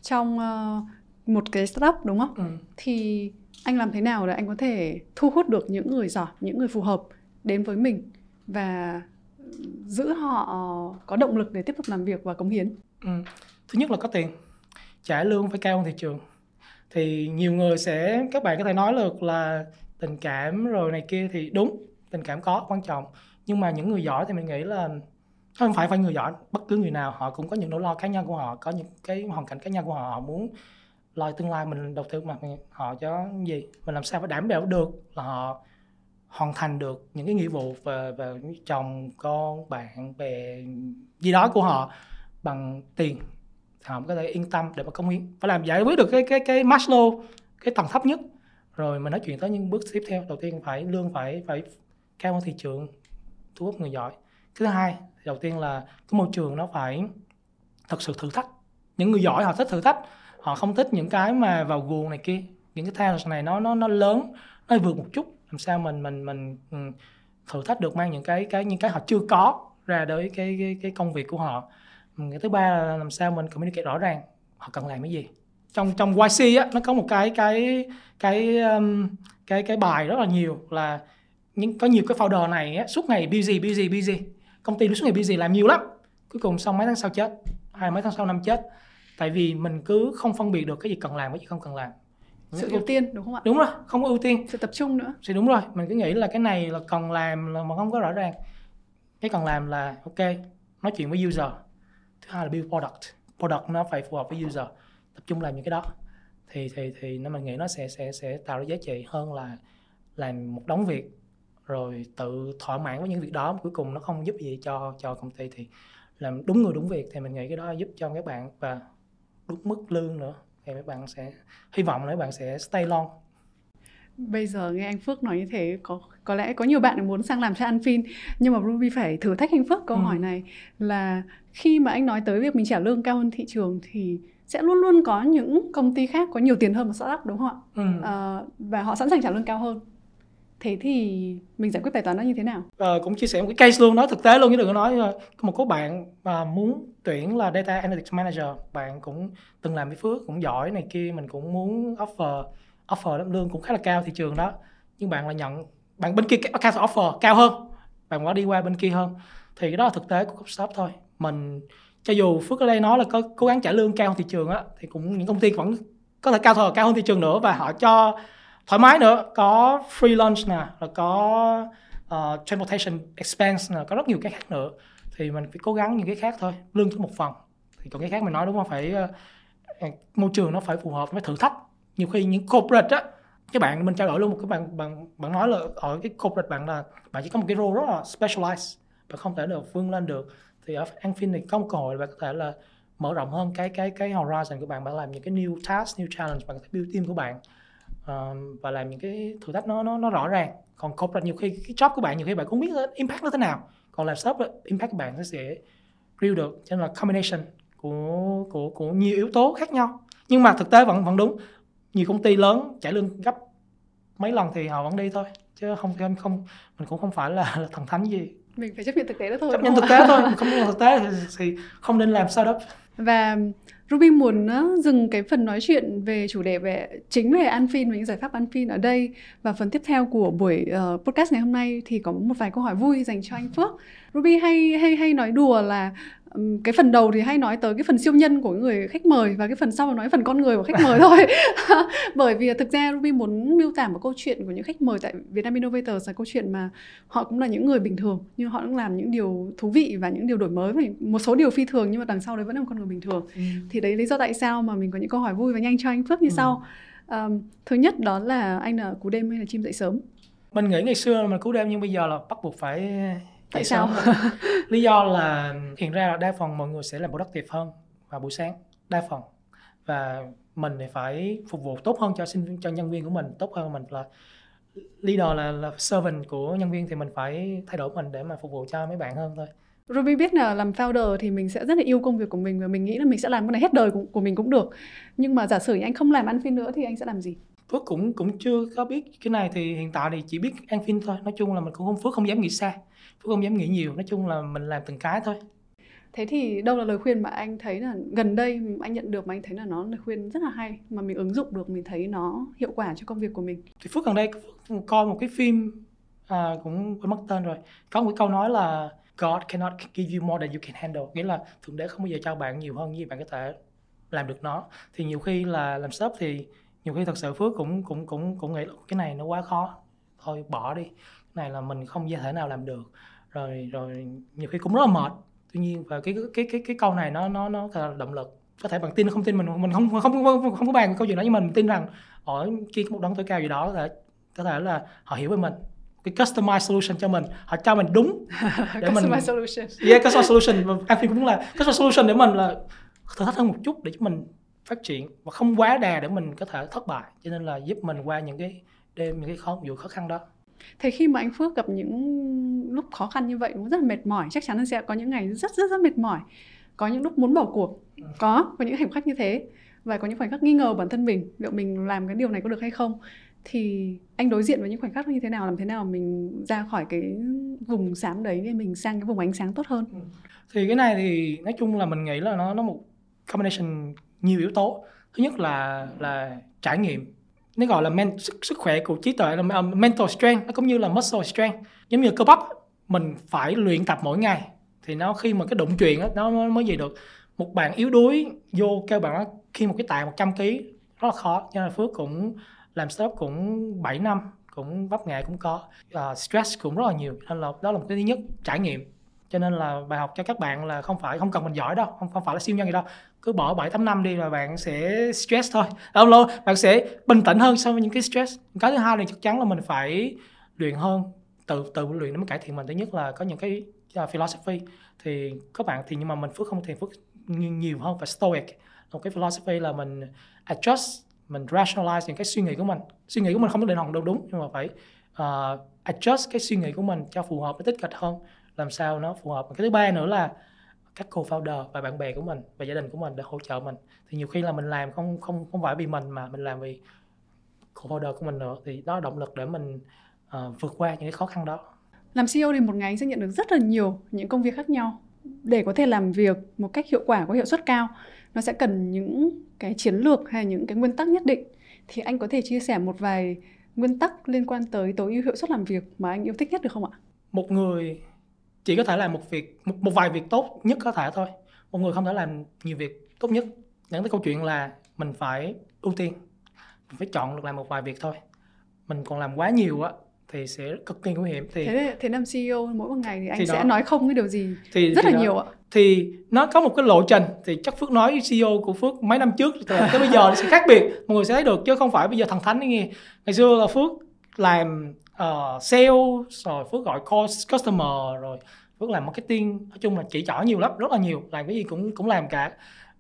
trong uh, một cái startup đúng không? Ừ. thì anh làm thế nào để anh có thể thu hút được những người giỏi những người phù hợp đến với mình và giữ họ có động lực để tiếp tục làm việc và cống hiến? Ừ. thứ nhất là có tiền. Trả lương phải cao hơn thị trường. Thì nhiều người sẽ các bạn có thể nói được là tình cảm rồi này kia thì đúng tình cảm có, quan trọng. Nhưng mà những người giỏi thì mình nghĩ là không phải phải người giỏi, bất cứ người nào, họ cũng có những nỗi lo cá nhân của họ, có những cái hoàn cảnh cá nhân của họ họ muốn lo tương lai mình đầu tư mà họ cho gì, mình làm sao phải đảm bảo được là họ hoàn thành được những cái nghĩa vụ về về chồng, con, bạn bè, gì đó của họ bằng tiền. Họ có thể yên tâm để mà công hiến phải làm giải quyết được cái cái cái Maslow, cái tầng thấp nhất. Rồi mình nói chuyện tới những bước tiếp theo. Đầu tiên phải, lương phải phải cao hơn thị trường thu hút người giỏi. Thứ hai, đầu tiên là cái môi trường nó phải thật sự thử thách. Những người giỏi họ thích thử thách, họ không thích những cái mà vào guồng này kia. Những cái talent này nó nó nó lớn, nó vượt một chút. Làm sao mình mình mình ừ, thử thách được mang những cái cái, những cái họ chưa có ra đối cái cái cái công việc của họ. Cái thứ ba là làm sao mình communicate rõ ràng, họ cần làm cái gì. Trong trong YC á, nó có một cái cái cái cái cái cái bài rất là nhiều là những có nhiều cái founder này á, suốt ngày busy busy busy. Công ty nó suốt ngày busy làm nhiều lắm. Cuối cùng xong mấy tháng sau chết hay mấy tháng sau năm chết. Tại vì mình cứ không phân biệt được cái gì cần làm cái gì không cần làm. Sự ưu tiên đúng không ạ? Đúng rồi không có ưu tiên. Sự tập trung nữa. Thì đúng rồi mình cứ nghĩ là cái này là cần làm là mà không có rõ ràng. Cái cần làm là ok nói chuyện với user. Thứ hai là build product. Product nó phải phù hợp với user. Tập trung làm những cái đó. Thì thì thì nó mình nghĩ nó sẽ sẽ sẽ tạo ra giá trị hơn là làm một đống việc rồi tự thỏa mãn với những việc đó cuối cùng nó không giúp gì cho cho công ty thì làm đúng người đúng việc thì mình nghĩ cái đó giúp cho các bạn và đúng mức lương nữa thì các bạn sẽ hy vọng là các bạn sẽ stay long bây giờ nghe anh Phước nói như thế có có lẽ có nhiều bạn muốn sang làm cho Anfin nhưng mà Ruby phải thử thách anh Phước câu ừ. hỏi này là khi mà anh nói tới việc mình trả lương cao hơn thị trường thì sẽ luôn luôn có những công ty khác có nhiều tiền hơn một startup đúng không ạ? Ừ. À, và họ sẵn sàng trả lương cao hơn thế thì mình giải quyết bài toán đó như thế nào? Ờ, cũng chia sẻ một cái case luôn nói thực tế luôn chứ đừng có nói một cô bạn mà muốn tuyển là data analytics manager. Bạn cũng từng làm với phước cũng giỏi này kia mình cũng muốn offer offer lắm lương cũng khá là cao thị trường đó. Nhưng bạn là nhận bạn bên kia cao offer cao hơn. Bạn quá đi qua bên kia hơn. Thì cái đó là thực tế của startup thôi. Mình cho dù phước ở đây nói là có cố gắng trả lương cao hơn thị trường á thì cũng những công ty vẫn có thể cao thờ cao hơn thị trường nữa và họ cho thoải mái nữa có free lunch nè rồi có uh, transportation expense nè có rất nhiều cái khác nữa. Thì mình phải cố gắng những cái khác thôi lương chỉ một phần. Thì còn cái khác mình nói đúng không? Phải uh, môi trường nó phải phù hợp với thử thách. Nhiều khi những corporate á các bạn mình trao đổi luôn một cái bạn bạn bạn nói là ở cái corporate bạn là bạn chỉ có một cái role rất là specialized và không thể được vươn lên được. Thì ở Anfin thì có một cơ hội bạn có thể là mở rộng hơn cái cái cái horizon của bạn bạn làm những cái new task new challenge bạn có thể build team của bạn uh, và làm những cái thử thách nó nó nó rõ ràng. Còn corporate nhiều khi cái job của bạn nhiều khi bạn cũng biết impact nó thế nào. Còn làm startup impact của bạn nó sẽ real được. Cho nên là combination của của của nhiều yếu tố khác nhau. Nhưng mà thực tế vẫn vẫn đúng. Nhiều công ty lớn trả lương gấp mấy lần thì họ vẫn đi thôi. Chứ không không không mình cũng không phải là, là thần thánh gì. Mình phải chấp nhận thực tế đó thôi chấp nhận thực tế thôi. Không nhận thực tế thì, thì không nên làm startup và Ruby muốn ờ, dừng cái phần nói chuyện về chủ đề về chính về an Anfin và những giải pháp an Anfin ở đây và phần tiếp theo của buổi uh, podcast ngày hôm nay thì có một vài câu hỏi vui dành cho anh Phước. Ruby hay hay hay nói đùa là cái phần đầu thì hay nói tới cái phần siêu nhân của người khách mời và cái phần sau là nói phần con người của khách mời thôi bởi vì thực ra Ruby muốn miêu tả một câu chuyện của những khách mời tại Vietnam Innovators là câu chuyện mà họ cũng là những người bình thường nhưng họ cũng làm những điều thú vị và những điều đổi mới và một số điều phi thường nhưng mà đằng sau đấy vẫn là một con người bình thường ừ. thì đấy lý do tại sao mà mình có những câu hỏi vui và nhanh cho anh Phước như ừ. sau um, thứ nhất đó là anh là cú đêm hay là chim dậy sớm mình nghĩ ngày xưa mình cú đêm nhưng bây giờ là bắt buộc phải tại sao lý do là hiện ra là đa phần mọi người sẽ làm productive hơn vào buổi sáng đa phần và mình thì phải phục vụ tốt hơn cho sinh cho nhân viên của mình tốt hơn mình là leader là, là servant của nhân viên thì mình phải thay đổi mình để mà phục vụ cho mấy bạn hơn thôi Ruby biết là làm founder thì mình sẽ rất là yêu công việc của mình và mình nghĩ là mình sẽ làm cái này hết đời của, của mình cũng được. Nhưng mà giả sử anh không làm ăn phin nữa thì anh sẽ làm gì? Phước cũng cũng chưa có biết cái này thì hiện tại thì chỉ biết ăn phin thôi. Nói chung là mình cũng không Phước không dám nghĩ xa. Phước không dám nghĩ nhiều. Nói chung là mình làm từng cái thôi. Thế thì đâu là lời khuyên mà anh thấy là gần đây anh nhận được mà anh thấy là nó lời khuyên rất là hay mà mình ứng dụng được mình thấy nó hiệu quả cho công việc của mình. Thì Phước gần đây Phước coi một cái phim à, cũng quên mất tên rồi. Có một cái câu nói là God cannot give you more than you can handle. Nghĩa là thượng đế không bao giờ cho bạn nhiều hơn như bạn có thể làm được nó. Thì nhiều khi là làm shop thì nhiều khi thật sự phước cũng cũng cũng cũng nghĩ là cái này nó quá khó thôi bỏ đi này là mình không thể nào làm được. Rồi rồi nhiều khi cũng rất là mệt. Tuy nhiên và cái cái cái cái câu này nó nó nó là động lực. Có thể bằng tin không tin mình mình không không không, không, không có bàn câu chuyện đó nhưng mình tin rằng ở kia có một đấng tối cao gì đó có thể có thể là họ hiểu về mình. Cái customized solution cho mình họ cho mình đúng để mình solution yeah customized solution. Anh cũng là customized solution để mình là thử thách hơn một chút để cho mình phát triển và không quá đà để mình có thể thất bại. Cho nên là giúp mình qua những cái đêm những cái khó vụ khó khăn đó Thế khi mà anh Phước gặp những lúc khó khăn như vậy cũng rất là mệt mỏi, chắc chắn là sẽ có những ngày rất rất rất mệt mỏi. Có những lúc muốn bỏ cuộc, có, có những khoảnh khắc như thế. Và có những khoảnh khắc nghi ngờ bản thân mình liệu mình làm cái điều này có được hay không. Thì anh đối diện với những khoảnh khắc như thế nào làm thế nào mình ra khỏi cái vùng xám đấy để mình sang cái vùng ánh sáng tốt hơn? Ừ. Thì cái này thì nói chung là mình nghĩ là nó nó một combination nhiều yếu tố. Thứ nhất là là trải nghiệm nó gọi là men, sức, sức khỏe của trí tuệ là uh, mental strength nó cũng như là muscle strength. Giống như cơ bắp mình phải luyện tập mỗi ngày. Thì nó khi mà cái đụng chuyện đó, nó mới gì được. Một bạn yếu đuối vô kêu bạn khi một cái tạ 100 kg rất là khó. Cho nên Phước cũng làm startup cũng 7 năm cũng vấp ngã cũng có. Uh, stress cũng rất là nhiều. Nên là đó là một cái thứ nhất trải nghiệm cho nên là bài học cho các bạn là không phải không cần mình giỏi đâu không không phải là siêu nhân gì đâu. Cứ bỏ 7 8 năm đi là bạn sẽ stress thôi. Lâu lâu bạn sẽ bình tĩnh hơn so với những cái stress. Cái thứ hai là chắc chắn là mình phải luyện hơn tự tự luyện để mới cải thiện mình. Thứ nhất là có những cái uh, philosophy. Thì các bạn thì nhưng mà mình phước không thì phước nhiều hơn và stoic. Một cái philosophy là mình adjust mình rationalize những cái suy nghĩ của mình. Suy nghĩ của mình không có định hồng đâu đúng nhưng mà phải uh, adjust cái suy nghĩ của mình cho phù hợp với tích cực hơn làm sao nó phù hợp. Cái thứ ba nữa là các co-founder và bạn bè của mình và gia đình của mình để hỗ trợ mình. Thì nhiều khi là mình làm không không không phải vì mình mà mình làm vì co-founder của mình nữa. Thì đó là động lực để mình uh, vượt qua những cái khó khăn đó. Làm CEO thì một ngày anh sẽ nhận được rất là nhiều những công việc khác nhau. Để có thể làm việc một cách hiệu quả có hiệu suất cao nó sẽ cần những cái chiến lược hay những cái nguyên tắc nhất định. Thì anh có thể chia sẻ một vài nguyên tắc liên quan tới tối ưu hiệu suất làm việc mà anh yêu thích nhất được không ạ? Một người chỉ có thể làm một việc một, một vài việc tốt nhất có thể thôi. Một người không thể làm nhiều việc tốt nhất. Dẫn tới câu chuyện là mình phải ưu tiên. Mình phải chọn được làm một vài việc thôi. Mình còn làm quá nhiều á thì sẽ cực kỳ nguy hiểm thì thế thì năm CEO mỗi một ngày thì anh thì sẽ đó. nói không với điều gì thì, rất thì là đó. nhiều ạ thì nó có một cái lộ trình thì chắc Phước nói CEO của Phước mấy năm trước tới bây giờ nó sẽ khác biệt mọi người sẽ thấy được chứ không phải bây giờ thần thánh nghe ngày xưa là Phước làm uh, sale rồi Phước gọi call customer rồi Phước làm marketing. Nói chung là chỉ trỏ nhiều lắm rất là nhiều làm cái gì cũng cũng làm cả.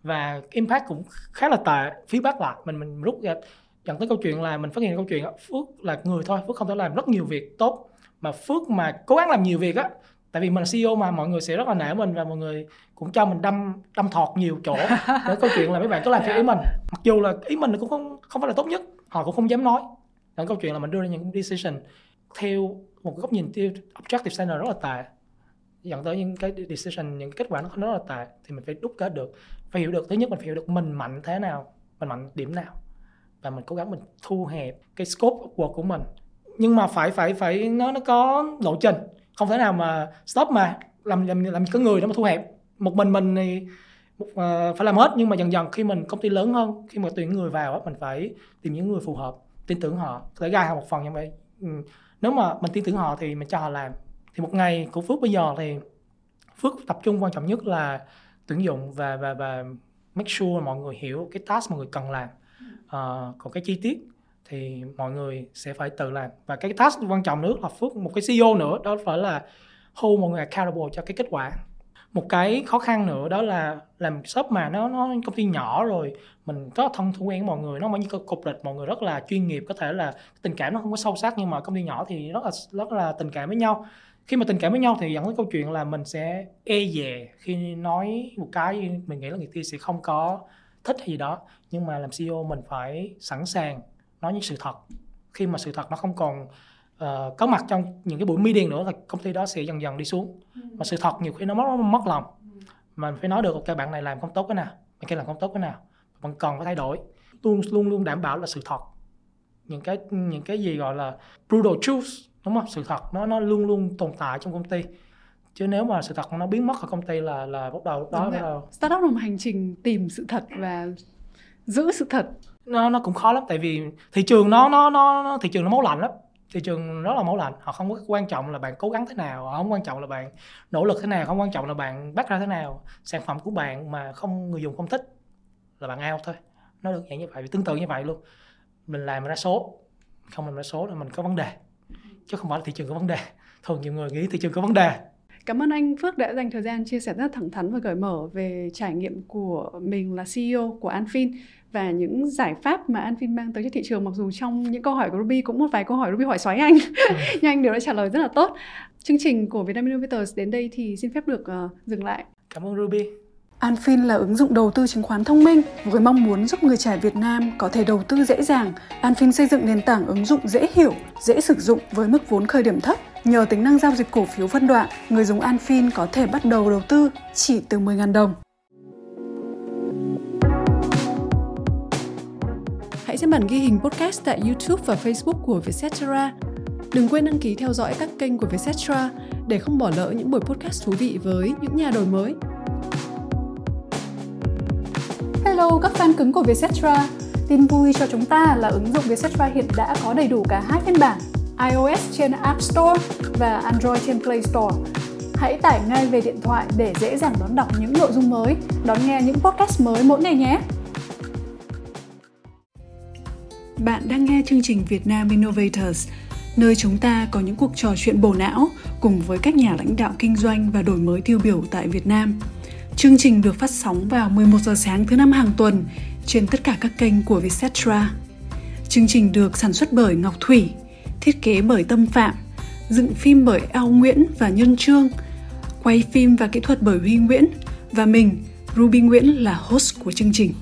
Và impact cũng khá là tệ feedback lại. Mình mình rút ra dẫn tới câu chuyện là mình phát hiện câu chuyện Phước là người thôi Phước không thể làm rất nhiều việc tốt. Mà Phước mà cố gắng làm nhiều việc á tại vì mình là CEO mà mọi người sẽ rất là nể mình và mọi người cũng cho mình đâm đâm thọt nhiều chỗ để câu chuyện là mấy bạn có làm theo ý mình. Mặc dù là ý mình cũng không không phải là tốt nhất họ cũng không dám nói. Dẫn câu chuyện là mình đưa ra những decision theo một góc nhìn theo objective center rất là tệ dẫn tới những cái decision những cái kết quả nó rất là tệ thì mình phải đúc kết được. Phải hiểu được thứ nhất mình phải hiểu được mình mạnh thế nào mình mạnh điểm nào. Và mình cố gắng mình thu hẹp cái scope of work của mình. Nhưng mà phải phải phải nó nó có lộ trình. Không thể nào mà stop mà làm làm làm có người để mà thu hẹp. Một mình mình thì uh, phải làm hết nhưng mà dần dần khi mình công ty lớn hơn khi mà tuyển người vào á mình phải tìm những người phù hợp tin tưởng họ. Có thể gai họ một phần như vậy nếu mà mình tin tưởng họ thì mình cho họ làm. Thì một ngày của phước bây giờ thì phước tập trung quan trọng nhất là tuyển dụng và và và make sure mọi người hiểu cái task mọi người cần làm. Uh, còn cái chi tiết thì mọi người sẽ phải tự làm. Và cái task quan trọng nữa là phước một cái CEO nữa đó phải là hold mọi người accountable cho cái kết quả một cái khó khăn nữa đó là làm shop mà nó nó công ty nhỏ rồi, mình có thân thủ quen mọi người, nó mới như cục lịch, mọi người rất là chuyên nghiệp, có thể là tình cảm nó không có sâu sắc nhưng mà công ty nhỏ thì rất là rất là tình cảm với nhau. Khi mà tình cảm với nhau thì dẫn tới câu chuyện là mình sẽ e dè khi nói một cái mình nghĩ là người kia sẽ không có thích hay gì đó, nhưng mà làm CEO mình phải sẵn sàng nói những sự thật. Khi mà sự thật nó không còn uh, có mặt trong những cái buổi meeting nữa thì công ty đó sẽ dần dần đi xuống. Mà sự thật nhiều khi nó mất mất lòng. Mà phải nói được ok bạn này làm không tốt cái nào bạn kia làm không tốt cái nào bạn cần phải thay đổi. Luôn luôn luôn đảm bảo là sự thật. Những cái những cái gì gọi là brutal truth đúng không? Sự thật nó nó luôn luôn tồn tại trong công ty. Chứ nếu mà sự thật nó biến mất ở công ty là là bắt đầu đó bắt đầu startup là một hành trình tìm sự thật và giữ sự thật. Nó nó cũng khó lắm tại vì thị trường nó nó nó thị trường nó máu lạnh lắm thị trường rất là máu lạnh. Họ không có quan trọng là bạn cố gắng thế nào, họ không quan trọng là bạn nỗ lực thế nào, không quan trọng là bạn bắt ra thế nào. Sản phẩm của bạn mà không, người dùng không thích là bạn out thôi. Nó được dạng như vậy, tương tự như vậy luôn. Mình làm ra số, không làm ra số là mình có vấn đề, chứ không phải là thị trường có vấn đề. Thường nhiều người nghĩ thị trường có vấn đề. Cảm ơn anh Phước đã dành thời gian chia sẻ rất thẳng thắn và cởi mở về trải nghiệm của mình là CEO của Anfin và những giải pháp mà Anfin mang tới cho thị trường mặc dù trong những câu hỏi của Ruby cũng một vài câu hỏi Ruby hỏi xoáy anh nhưng anh đều đã trả lời rất là tốt. Chương trình của Vietnam Innovators đến đây thì xin phép được uh, dừng lại. Cảm ơn Ruby. Anfin là ứng dụng đầu tư chứng khoán thông minh với mong muốn giúp người trẻ Việt Nam có thể đầu tư dễ dàng. Anfin xây dựng nền tảng ứng dụng dễ hiểu, dễ sử dụng với mức vốn khởi điểm thấp. Nhờ tính năng giao dịch cổ phiếu phân đoạn, người dùng Anfin có thể bắt đầu đầu tư chỉ từ 10.000 đồng. Hãy xem bản ghi hình podcast tại YouTube và Facebook của Vietcetera. Đừng quên đăng ký theo dõi các kênh của Vietcetera để không bỏ lỡ những buổi podcast thú vị với những nhà đổi mới. Hello các fan cứng của Vietcetera. Tin vui cho chúng ta là ứng dụng Vietcetera hiện đã có đầy đủ cả hai phiên bản iOS trên App Store và Android trên Play Store. Hãy tải ngay về điện thoại để dễ dàng đón đọc những nội dung mới, đón nghe những podcast mới mỗi ngày nhé. Bạn đang nghe chương trình Việt Nam Innovators, nơi chúng ta có những cuộc trò chuyện bổ não cùng với các nhà lãnh đạo kinh doanh và đổi mới tiêu biểu tại Việt Nam. Chương trình được phát sóng vào 11 giờ sáng thứ năm hàng tuần trên tất cả các kênh của Vietcetera. Chương trình được sản xuất bởi Ngọc Thủy, thiết kế bởi Tâm Phạm, dựng phim bởi Eo Nguyễn và Nhân Trương, quay phim và kỹ thuật bởi Huy Nguyễn và mình, Ruby Nguyễn là host của chương trình.